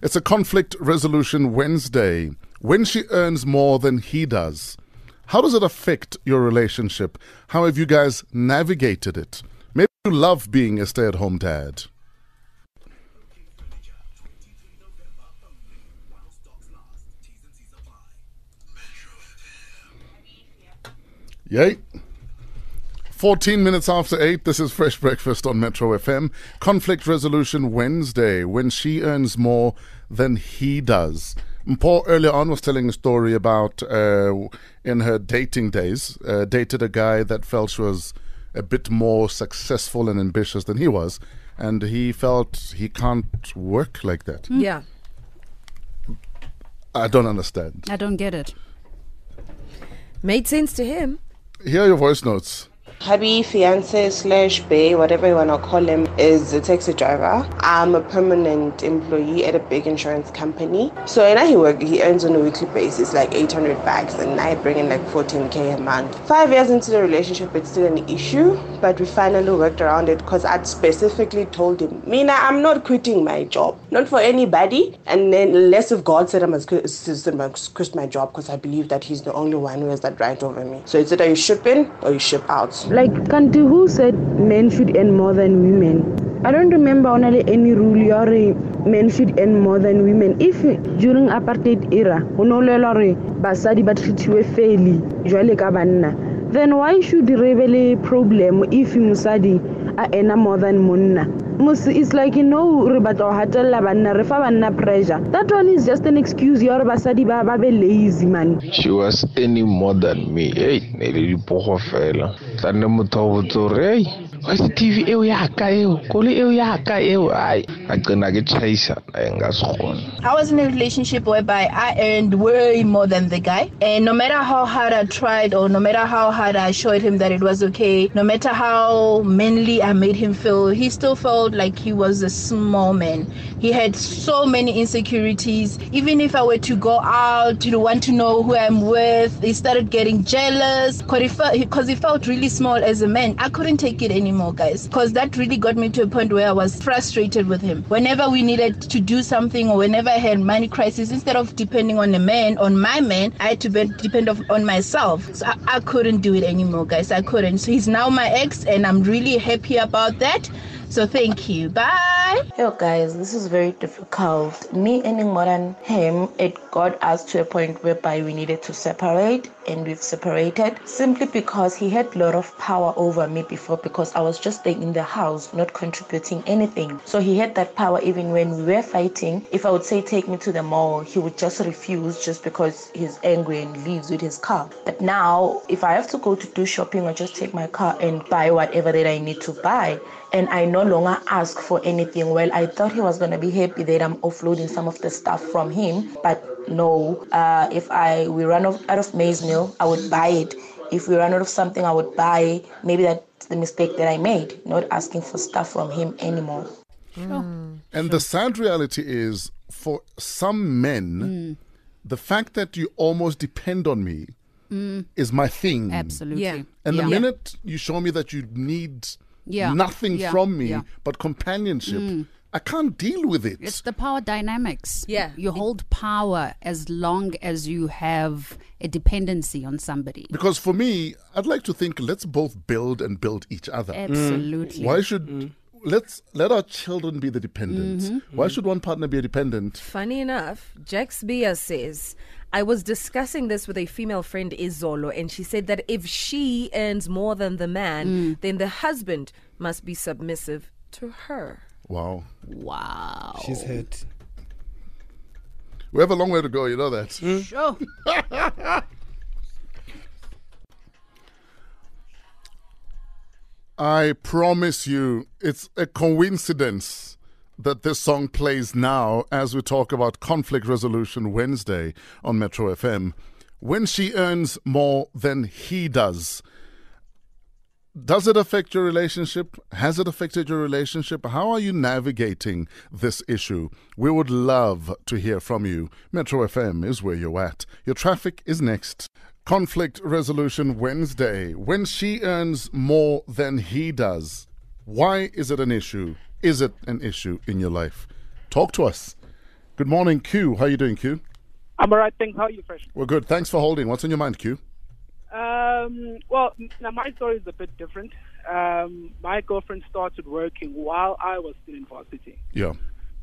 It's a conflict resolution Wednesday. When she earns more than he does, how does it affect your relationship? How have you guys navigated it? Maybe you love being a stay at home dad. Yay. 14 minutes after 8, this is Fresh Breakfast on Metro FM. Conflict Resolution Wednesday, when she earns more than he does. Paul earlier on was telling a story about uh, in her dating days, uh, dated a guy that felt she was a bit more successful and ambitious than he was, and he felt he can't work like that. Yeah. I don't understand. I don't get it. Made sense to him. Here are your voice notes. Hubby, fiance slash bae, whatever you want to call him, is a taxi driver. I'm a permanent employee at a big insurance company. So and I he work, he earns on a weekly basis like 800 bags, and I bring in like 14k a month. Five years into the relationship, it's still an issue, but we finally worked around it because I'd specifically told him, Mina, I'm not quitting my job, not for anybody, and then unless if God said I must quit, my job because I believe that He's the only one who has that right over me. So it's either you ship in or you ship out. Like Kanti, who said men should earn more than women? I don't remember only any rule or men should earn more than women. If during apartheid era, ho no le lore basadi ba treatiwe fairly jwale ka banna, then why should re be le problem if mosadi a more than monna? It's like you know re batla ho hatella banna re fa banna pressure. That one is just an excuse ya hore basadi ba ba be lazy man. She was any more than me. Hey, ne le dipogo fela. Tla nne motho wa botse se TV eo ya ka eo, koloi eo ya ka eo. Ai, a qena ke tjhaisa, ai nka se kgone. I was in a relationship whereby I earned way more than the guy. And no matter how hard I tried, or no matter how hard I showed him that it was okay, no matter how manly I made him feel, he still felt like he was a small man. He had so many insecurities. Even if I were to go out, to want to know who I'm with, he started getting jealous because he, felt, because he felt really small as a man. I couldn't take it anymore, guys, because that really got me to a point where I was frustrated with him. Whenever we needed to do something or whenever I had money crisis, instead of depending on a man, on my man, I had to depend on myself. So I, I couldn't do it anymore, guys. I couldn't. So he's now my ex, and I'm really happy about that. So thank you. Bye. Yo, guys, this is very difficult. Me earning more than him, it got us to a point whereby we needed to separate, and we've separated simply because he had a lot of power over me before because I was just staying in the house, not contributing anything. So he had that power even when we were fighting. If I would say take me to the mall, he would just refuse just because he's angry and leaves with his car. But now, if I have to go to do shopping or just take my car and buy whatever that I need to buy, and I no longer ask for anything. Well, I thought he was going to be happy that I'm offloading some of the stuff from him, but no. Uh, if I we run out of maize meal, I would buy it. If we run out of something, I would buy. Maybe that's the mistake that I made, not asking for stuff from him anymore. Mm. And the sad reality is, for some men, mm. the fact that you almost depend on me mm. is my thing. Absolutely. Yeah. And yeah. the minute you show me that you need Yeah. nothing Yeah. from me Yeah. but companionship, mm. I can't deal with it. It's the power dynamics. Yeah. You hold power as long as you have a dependency on somebody. because for me, I'd like to think let's both build and build each other. Mm. Absolutely. Why should mm. let's let our children be the dependents? Mm-hmm. Why should one partner be a dependent? Funny enough, Jax Bia says, I was discussing this with a female friend, Izolo, and she said that if she earns more than the man, mm. then the husband must be submissive to her. Wow. Wow. She's hurt. We have a long way to go, you know that. Hmm? Sure. I promise you, it's a coincidence that this song plays now as we talk about Conflict Resolution Wednesday on Metro FM. When she earns more than he does, does it affect your relationship? Has it affected your relationship? How are you navigating this issue? We would love to hear from you. Metro FM is where you're at. Your traffic is next. Conflict Resolution Wednesday. When she earns more than he does, why is it an issue? Is it an issue in your life? Talk to us. Good morning, Q. How are you doing, Q? I'm alright, thanks. How are you, Fresh? We're good. Thanks for holding. What's on your mind, Q? Um, well, now my story is a bit different. Um, my girlfriend started working while I was still in varsity. Yeah.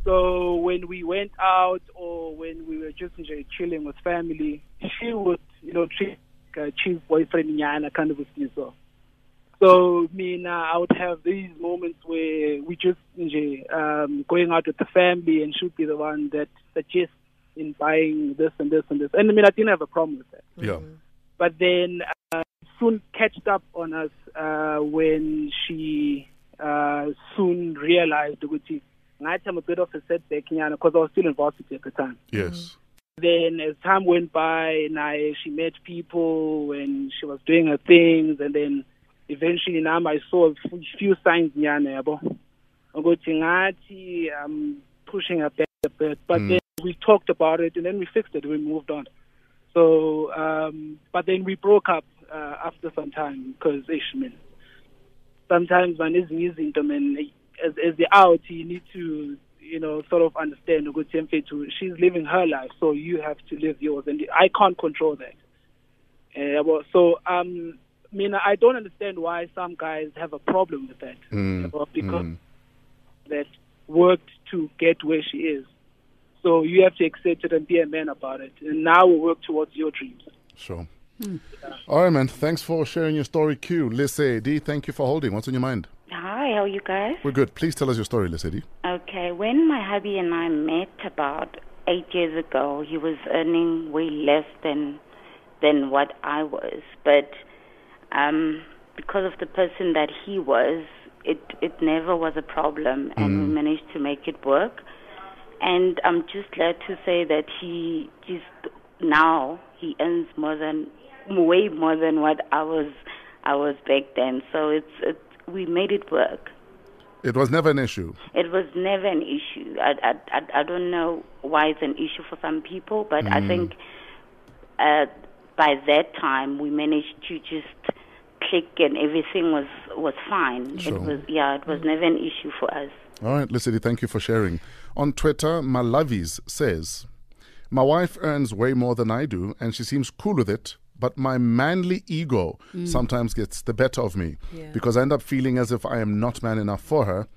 So when we went out or when we were just chilling with family, she would, you know, treat like a chief boyfriend nyana kind of a so. So now, I would have these moments where we just um, going out with the family, and she'd be the one that suggests in buying this and this and this. And I mean, I didn't have a problem with that. Yeah. But then uh, soon catched up on us uh, when she uh, soon realized which ngathi I'm a bit of a setback because I was still in varsity at the time. Yes. Then as time went by, now she met people and she was doing her things, and then eventually now I saw a few signs nyana yabo. ukuthi ngathi I'm pushing her back a bit, but then we talked about it and then we fixed it. We moved on. So, um, but then we broke up uh, after some time because, man, sometimes man is izinto man as as the out you need to you know sort of understand ukuthi mfethu she's living her life so you have to live yours and I can't control that. Uh, well, so um I mean I don't understand why some guys have a problem with that Mm, Well, because mm. that worked to get where she is. So you have to accept it and be a man about it. And now we work towards your dreams. Sure. All right, man. Thanks for sharing your story, Q. Lisady, thank you for holding. What's on your mind? Hi, how are you guys? We're good. Please tell us your story, Lisady. Okay, when my hubby and I met about eight years ago, he was earning way less than than what I was, but um, because of the person that he was, it it never was a problem, and we managed to make it work. And I'm just glad to say that he just now he earns more than way more than what I was I was back then. So it's it, we made it work. It was never an issue. It was never an issue. I, I, I, I don't know why it's an issue for some people, but I think uh, by that time we managed to just click and everything was was fine. Sure. It was yeah, it was never an issue for us. All right, Lisady, thank you for sharing. On Twitter, Malavis says, My wife earns way more than I do, and she seems cool with it, but my manly ego sometimes gets the better of me Yeah. because I end up feeling as if I am not man enough for her.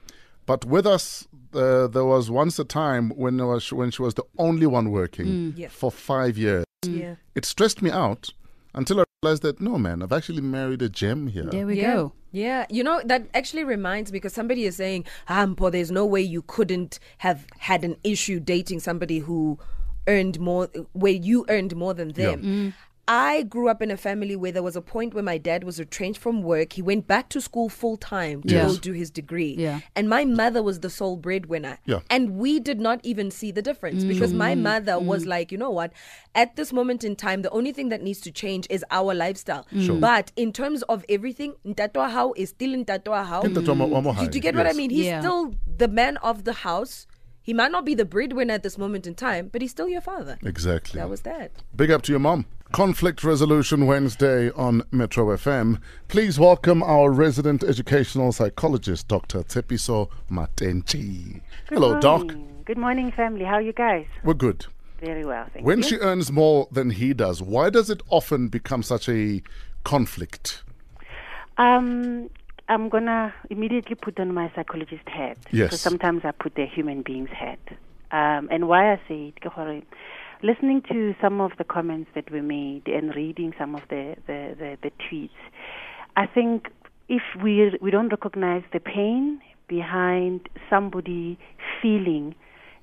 But with us, uh, there was once a time when, there was, when she was the only one working Yeah. for five years. Yeah. It stressed me out until I realized that, no, man, I've actually married a gem here. There we yeah. go. Yeah, you know that actually reminds me because somebody is saying, um, "Ampo, there's no way you couldn't have had an issue dating somebody who earned more, where you earned more than them." Mm. I grew up in a family where there was a point where my dad was retrenched from work. He went back to school full time to Yes. go do his degree. Yeah. And my mother was the sole breadwinner. Yeah. And we did not even see the difference mm. because my mm. mother mm. was like, you know what? At this moment in time, the only thing that needs to change is our lifestyle. But in terms of everything, Ntatwa Hao is still Ntatwa Hao. Ke ntate wa mo- wa mo Do, do you get what I mean? He's Yeah. still the man of the house. He might not be the breadwinner at this moment in time, but he's still your father. Exactly. That was that. Big up to your mom. Conflict Resolution Wednesday on Metro FM. Please welcome our resident educational psychologist, Dr. Tshepiso Matentjie. Hello, Doc. Good morning, family. How are you guys? We're good. Very well, thank When you. she earns more than he does, why does it often become such a conflict? Um, I'm gonna immediately put on my psychologist hat. Yes. So sometimes I put the human being's hat. Um, and why I say it, listening to some of the comments that were made and reading some of the, the, the, the tweets, I think if we we don't recognize the pain behind somebody feeling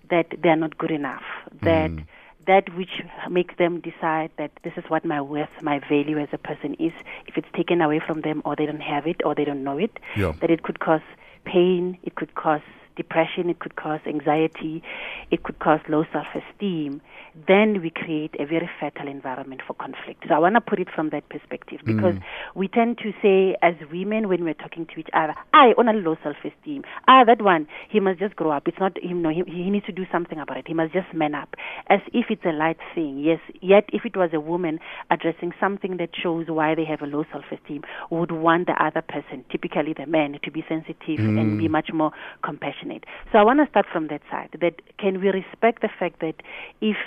that they're not good enough, that mm. that which makes them decide that this is what my worth, my value as a person is, if it's taken away from them or they don't have it or they don't know it, Yeah. that it could cause pain, it could cause depression, it could cause anxiety, it could cause low self esteem, then we create a very fertile environment for conflict. So I want to put it from that perspective because we tend to say, as women, when we're talking to each other, I on a low self esteem. Ah, that one, he must just grow up. It's not him, no, he, he needs to do something about it. He must just man up. as if it's a light thing. Yes, yet if it was a woman addressing something that shows why they have a low self-esteem, would want the other person, typically the man, to be sensitive and be much more compassionate. So I want to start from that side. That can we respect the fact that if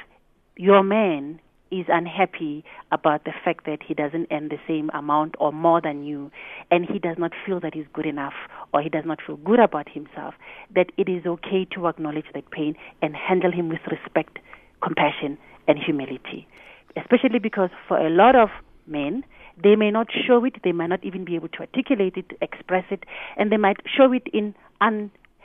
your man is unhappy about the fact that he doesn't earn the same amount or more than you, and he does not feel that he's good enough or he does not feel good about himself, that it is okay to acknowledge that pain and handle him with respect, compassion, and humility. Especially because for a lot of men, they may not show it, they might not even be able to articulate it, express it, and they might show it in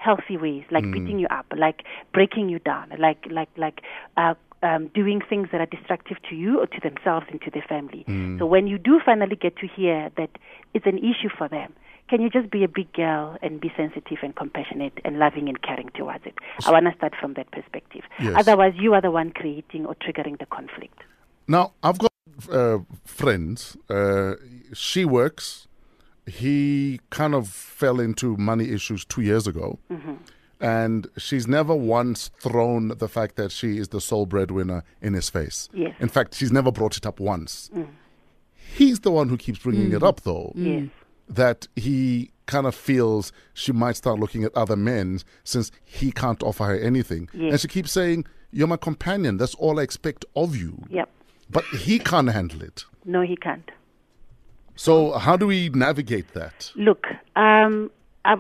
unhealthy ways, like beating you up, like breaking you down, like like like uh, um, doing things that are destructive to you or to themselves and to their family. So when you do finally get to hear that it's an issue for them, can you just be a big girl and be sensitive and compassionate and loving and caring towards it? I want to start from that perspective. Yes. Otherwise, you are the one creating or triggering the conflict. Now, I've got uh, friends. Uh, she works. He kind of fell into money issues two years ago. Mm-hmm. And she's never once thrown the fact that she is the sole breadwinner in his face. Yes. In fact, she's never brought it up once. Mm. He's the one who keeps bringing it mm. up, though. Yes. Mm. That he kind of feels she might start looking at other men since he can't offer her anything. Yes. And she keeps saying, You're my companion. That's all I expect of you. Yep. But he can't handle it. No, he can't. So, how do we navigate that? Look, um, I,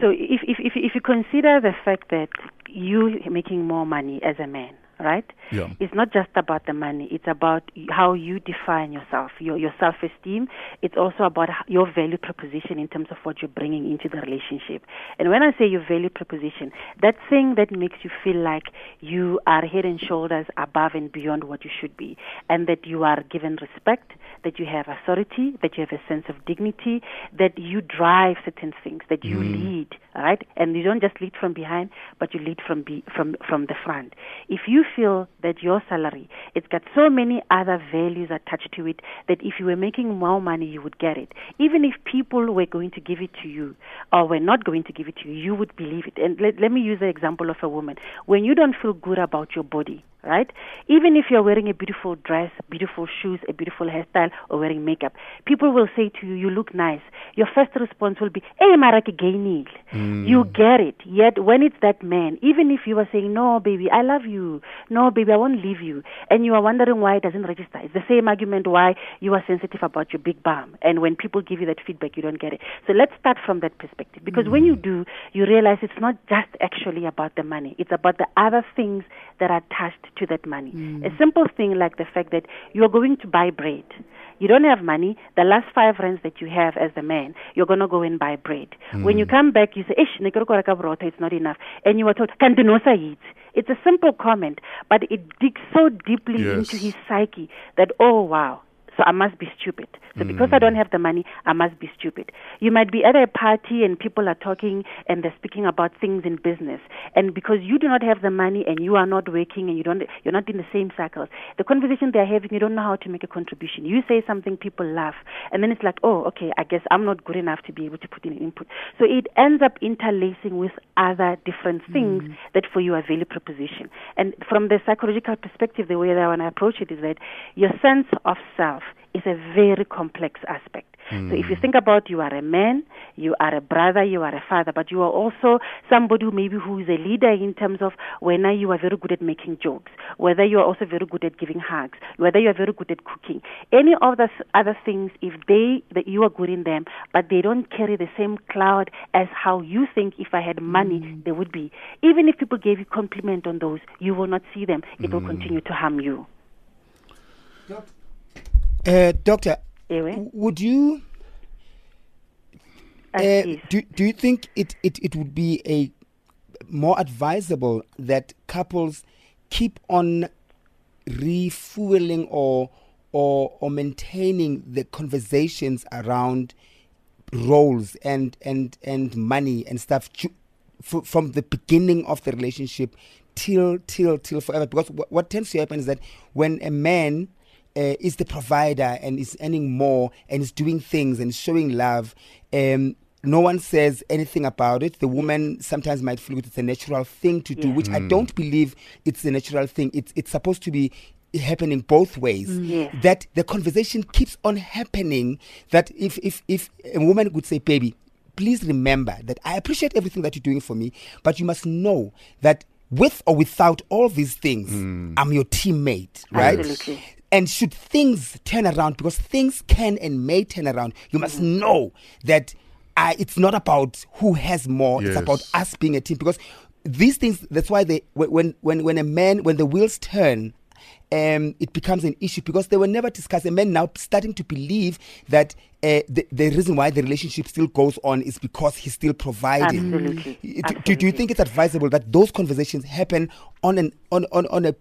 so if, if if if you consider the fact that you making more money as a man, right? Yeah. It's not just about the money. It's about how you define yourself, your your self esteem. It's also about your value proposition in terms of what you're bringing into the relationship. And when I say your value proposition, that thing that makes you feel like you are head and shoulders above and beyond what you should be, and that you are given respect, that you have authority, that you have a sense of dignity, that you drive certain things, that you mm. lead, all right? And you don't just lead from behind, but you lead from be, from from the front. If you feel that your salary it's got so many other values attached to it that if you were making more money you would get it. Even if people were going to give it to you or were not going to give it to you, you would believe it. And let, let me use the example of a woman. When you don't feel good about your body, right? Even if you're wearing a beautiful dress, beautiful shoes, a beautiful hairstyle, or wearing makeup, people will say to you, "You look nice." Your first response will be, "Hey, Maraki gainil." Hmm. You get it. Yet when it's that man, even if you are saying, "No, baby, I love you. No, baby, I won't leave you," and you are wondering why it doesn't register, it's the same argument why you are sensitive about your big bum, and when people give you that feedback, you don't get it. So let's start from that perspective, because when you hmm. do, you realize it's not just actually about the money; it's about the other things that are attached to that money. A mm. simple thing like the fact that you are going to buy bread. You don't have money. The last five rands that you have as the man, you're going to go and buy bread. When you mm. come back, you say, Ish, ne ke re ko reka borotho, it's not enough. And you are told, "Kanti no sa eat." It's a simple comment, but it digs so deeply Yes. into his psyche that, oh, wow. So I must be stupid. So because I don't mm. have the money, I must be stupid. You might be at a party and people are talking and they're speaking about things in business. And because you do not have the money and you are not working and you don't, you're not in the same circles, the conversation they're having, you don't know how to make a contribution. You say something, people laugh. And then it's like, oh, okay, I guess I'm not good enough to be able to put in input. So it ends up interlacing with other different things mm. that for you are value proposition. And from the psychological perspective, the way that I want to approach it is that your sense of self is a very complex aspect. So if you hmm. think about you are a man, you are a brother, you are a father, but you are also somebody who maybe who is a leader in terms of whether you are very good at making jokes, whether you are also very good at giving hugs, whether you are very good at cooking. Any of the other things, if they that you are good in them, but they don't carry the same cloud as how you think if I had money hmm. they would be. Even if people gave you compliment on those, you will not see them. It will hmm. continue to harm you. Uh, doctor, Ewe? would you Uh, do, do you think it, it, it would be a more advisable that couples keep on refueling or or or maintaining the conversations around roles and and and money and stuff from the beginning of the relationship till till till forever because what, what tends to happen is that when a man uh, is the provider and is earning more and is doing things and showing love um no one says anything about it. The woman sometimes might feel it's a natural thing to do, Yeah. which I Mm. don't believe it's a natural thing. It's it's supposed to be happening both ways. Mm. Yes. That the conversation keeps on happening. That if if if a woman would say, "Baby, please remember that I appreciate everything that you're doing for me, but you must know that with or without all these things, I'm your teammate, right?" Absolutely. And should things turn around, because things can and may turn around, you must know that I, it's not about who has more, it's about us being a team. Because these things, that's why they, when, when, when a man, when the wheels turn, um, it becomes an issue because they were never discussed. And men now starting to believe that uh, the, the reason why the relationship still goes on is because he's still providing. Absolutely. Do- Do, do you think it's advisable that those conversations happen on an on, on, on a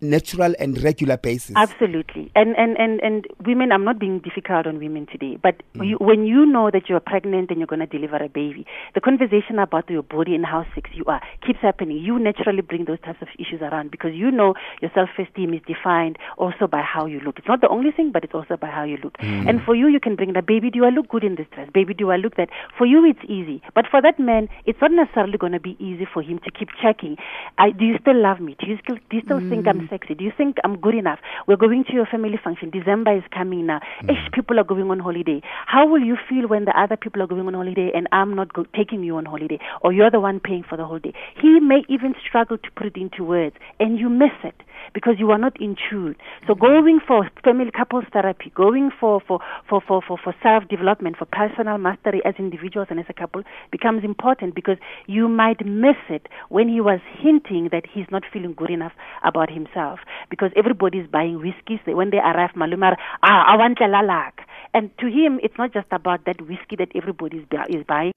natural and regular basis? Absolutely. And, and, and, and women, I'm not being difficult on women today, but Mm. you, when you know that you're pregnant and you're going to deliver a baby, the conversation about your body and how sick you are keeps happening. You naturally bring those types of issues around because you know your self esteem is defined also by how you look. It's not the only thing, but it's also by how you look. Mm. And for you, you can bring the baby, do I look good in this dress? Baby, do I look that? For you, it's easy. But for that man, it's not necessarily going to be easy for him to keep checking. I, do you still love me? Do you still, do you still think I'm Mm-hmm. sexy? Do you think I'm good enough? We're going to your family function. December is coming now. Mm. Ish, people are going on holiday. How will you feel when the other people are going on holiday and I'm not go- taking you on holiday or you're the one paying for the holiday? He may even struggle to put it into words and you miss it because you are not in tune. So going for family couples therapy, going for for for for for, for self development, for personal mastery as individuals and as a couple becomes important because you might miss it when he was hinting that he's not feeling good enough about himself because everybody's buying whiskeys. When they arrive, Malumar, ah, I want lalak. And to him, it's not just about that whiskey that everybody is buying.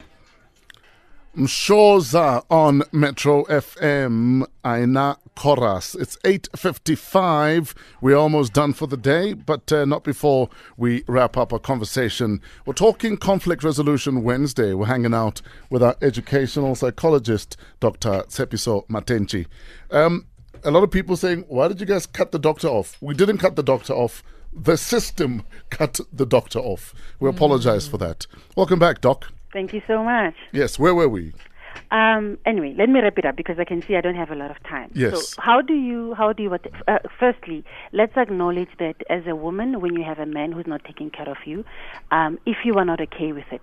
Mshoza on Metro FM, Aina Koras. It's 8.55. We're almost done for the day, but uh, not before we wrap up our conversation. We're talking Conflict Resolution Wednesday. We're hanging out with our educational psychologist, Dr. Tshepiso Matentjie. Um, a lot of people saying, why did you guys cut the doctor off? We didn't cut the doctor off. The system cut the doctor off. We apologize for that. Welcome back, Doc. Thank you so much. Yes, where were we? Um, anyway, let me wrap it up because I can see I don't have a lot of time. Yes. So, how do you, how do you, what, uh, firstly, let's acknowledge that as a woman, when you have a man who's not taking care of you, um, if you are not okay with it,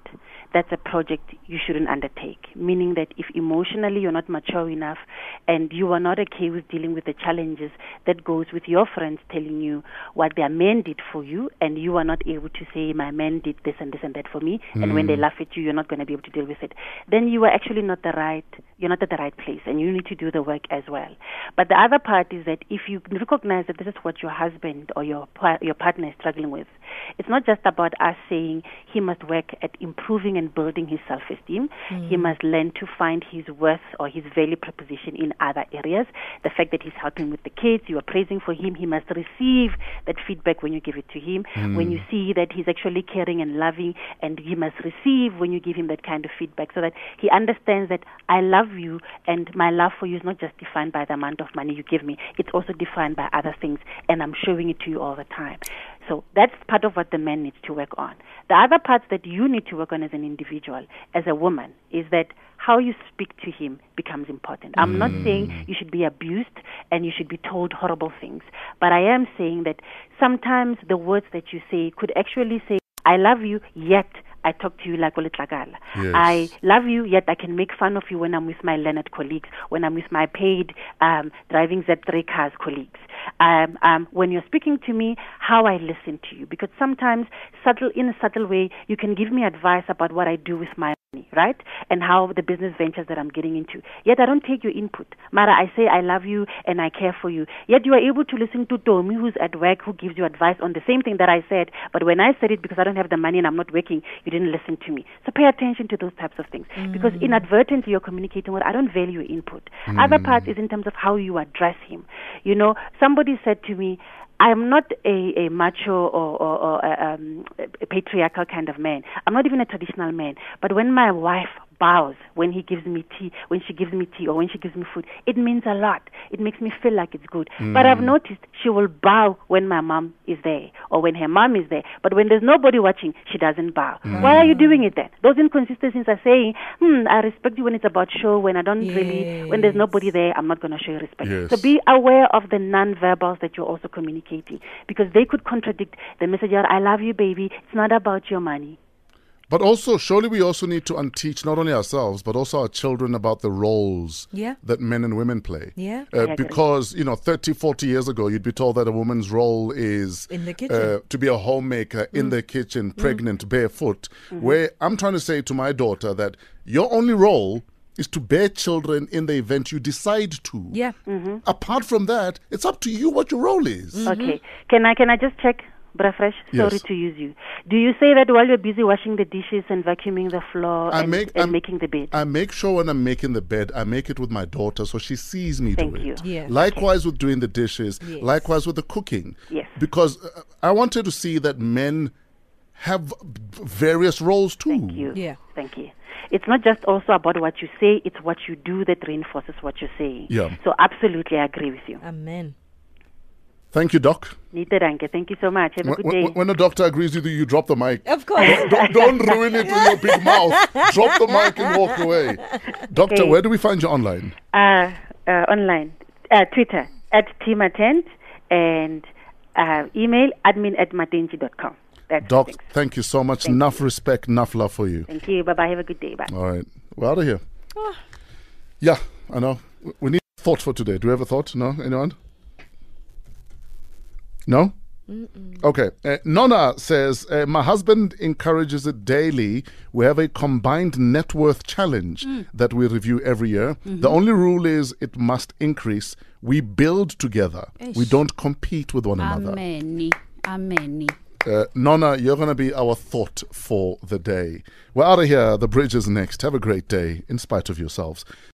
that's a project you shouldn't undertake. Meaning that if emotionally you're not mature enough and you are not okay with dealing with the challenges that goes with your friends telling you what their men did for you and you are not able to say, my man did this and this and that for me, and when they Mm. laugh at you, you're not going to be able to deal with it, then you are actually not the right, you're not at the right place, and you need to do the work as well. But the other part is that if you recognize that this is what your husband or your your partner is struggling with, it's not just about us saying he must work at improving and building his self-esteem. He Mm. must learn to find his worth or his value proposition in other areas. The fact that he's helping with the kids, you are praising for him. He must receive that feedback when you give it to him. When Mm. you see that he's actually caring and loving, and he must receive when you give him that kind of feedback, so that he understands that I love you, and my love for you is not just defined by the amount of money you give me. It's also defined by other things, and I'm showing it to you all the time. So that's part of what the man needs to work on. The other parts that you need to work on as an individual, as a woman, is that how you speak to him becomes important. I'm not mm. saying you should be abused and you should be told horrible things, but I am saying that sometimes the words that you say could actually say, I love you, yet I talk to you like Olitlagala. Yes. I love you, yet I can make fun of you when I'm with my Leonard colleagues, when I'm with my paid um, driving Z3 cars colleagues. Um, um, when you're speaking to me, how I listen to you. Because sometimes, subtle in a subtle way, you can give me advice about what I do with my right? And how the business ventures that I'm getting into. Yet I don't take your input. Mara, I say I love you and I care for you. Yet you are able to listen to Tommy, who's at work, who gives you advice on the same thing that I said. But when I said it because I don't have the money and I'm not working, you didn't listen to me. So pay attention to those types of things. Because inadvertently you're communicating with, I don't value your input. Other Mm. part is in terms of how you address him. You know, somebody said to me, I'm not a, a macho or, or, or um, a patriarchal kind of man. I'm not even a traditional man. But when my wife bows when he gives me tea, when she gives me tea, or when she gives me food, it means a lot. It makes me feel like it's good. But I've Mm. noticed she will bow when my mom is there or when her mom is there. But when there's nobody watching, she doesn't bow. Mm. Why are you doing it then? Those inconsistencies are saying, hmm, I respect you when it's about show, when I don't really, when there's nobody there, I'm not going to show you respect. Yes. So be aware of the non-verbals that you're also communicating because they could contradict the message, I love you, baby. It's not about your money. But also, surely we also need to unteach not only ourselves, but also our children about the roles Yeah. that men and women play. Yeah. Uh, because, you know, 30, 40 years ago, you'd be told that a woman's role is In the kitchen. Uh, to be a homemaker in Mm. the kitchen, Mm. pregnant, barefoot. Mhm. Where I'm trying to say to my daughter that your only role is to bear children in the event you decide to. Yeah. Mm-hmm. Apart from that, it's up to you what your role is. Okay. Can I can I just check, Brafresh? Sorry Yes. to use you. Do you say that while you're busy washing the dishes and vacuuming the floor I and, make and I'm- making the bed? I make sure when I'm making the bed, I make it with my daughter so she sees me Thank do you. it. Yes. Likewise with doing the dishes. Yes. Likewise with the cooking. Yes. Because uh, I wanted to see that men have various roles too. Thank you. Yeah. Thank you. It's not just also about what you say, it's what you do that reinforces what you're saying. Yeah. So absolutely I agree with you. Amen. Thank you, Doc. Nite danke. Thank you so much. Have a When, good day. when, when a doctor agrees with you, you drop the mic. Of course. don't, don't ruin it with your big mouth. Drop the mic and walk away. Doctor, Okay. where do we find you online? uh, uh, online, uh, Twitter at Team Attend and uh, email admin at matentjie.com. That's Doc, it. thank you so much. enough respect, enough love for you. Thank you. Bye bye. Have a good day. Bye. All right. We're out of here. Yeah, I know. We need a thought for today. Do we have a thought? No? Anyone? No? Okay. Uh, Nona says, uh, My husband encourages it daily. We have a combined net worth challenge Mm. that we review every year. Mhm. The only rule is it must increase. We build together, we don't compete with one another. Amen. Amen. Uh, Nona, you're going to be our thought for the day. We're out of here. The bridge is next. Have a great day, in spite of yourselves.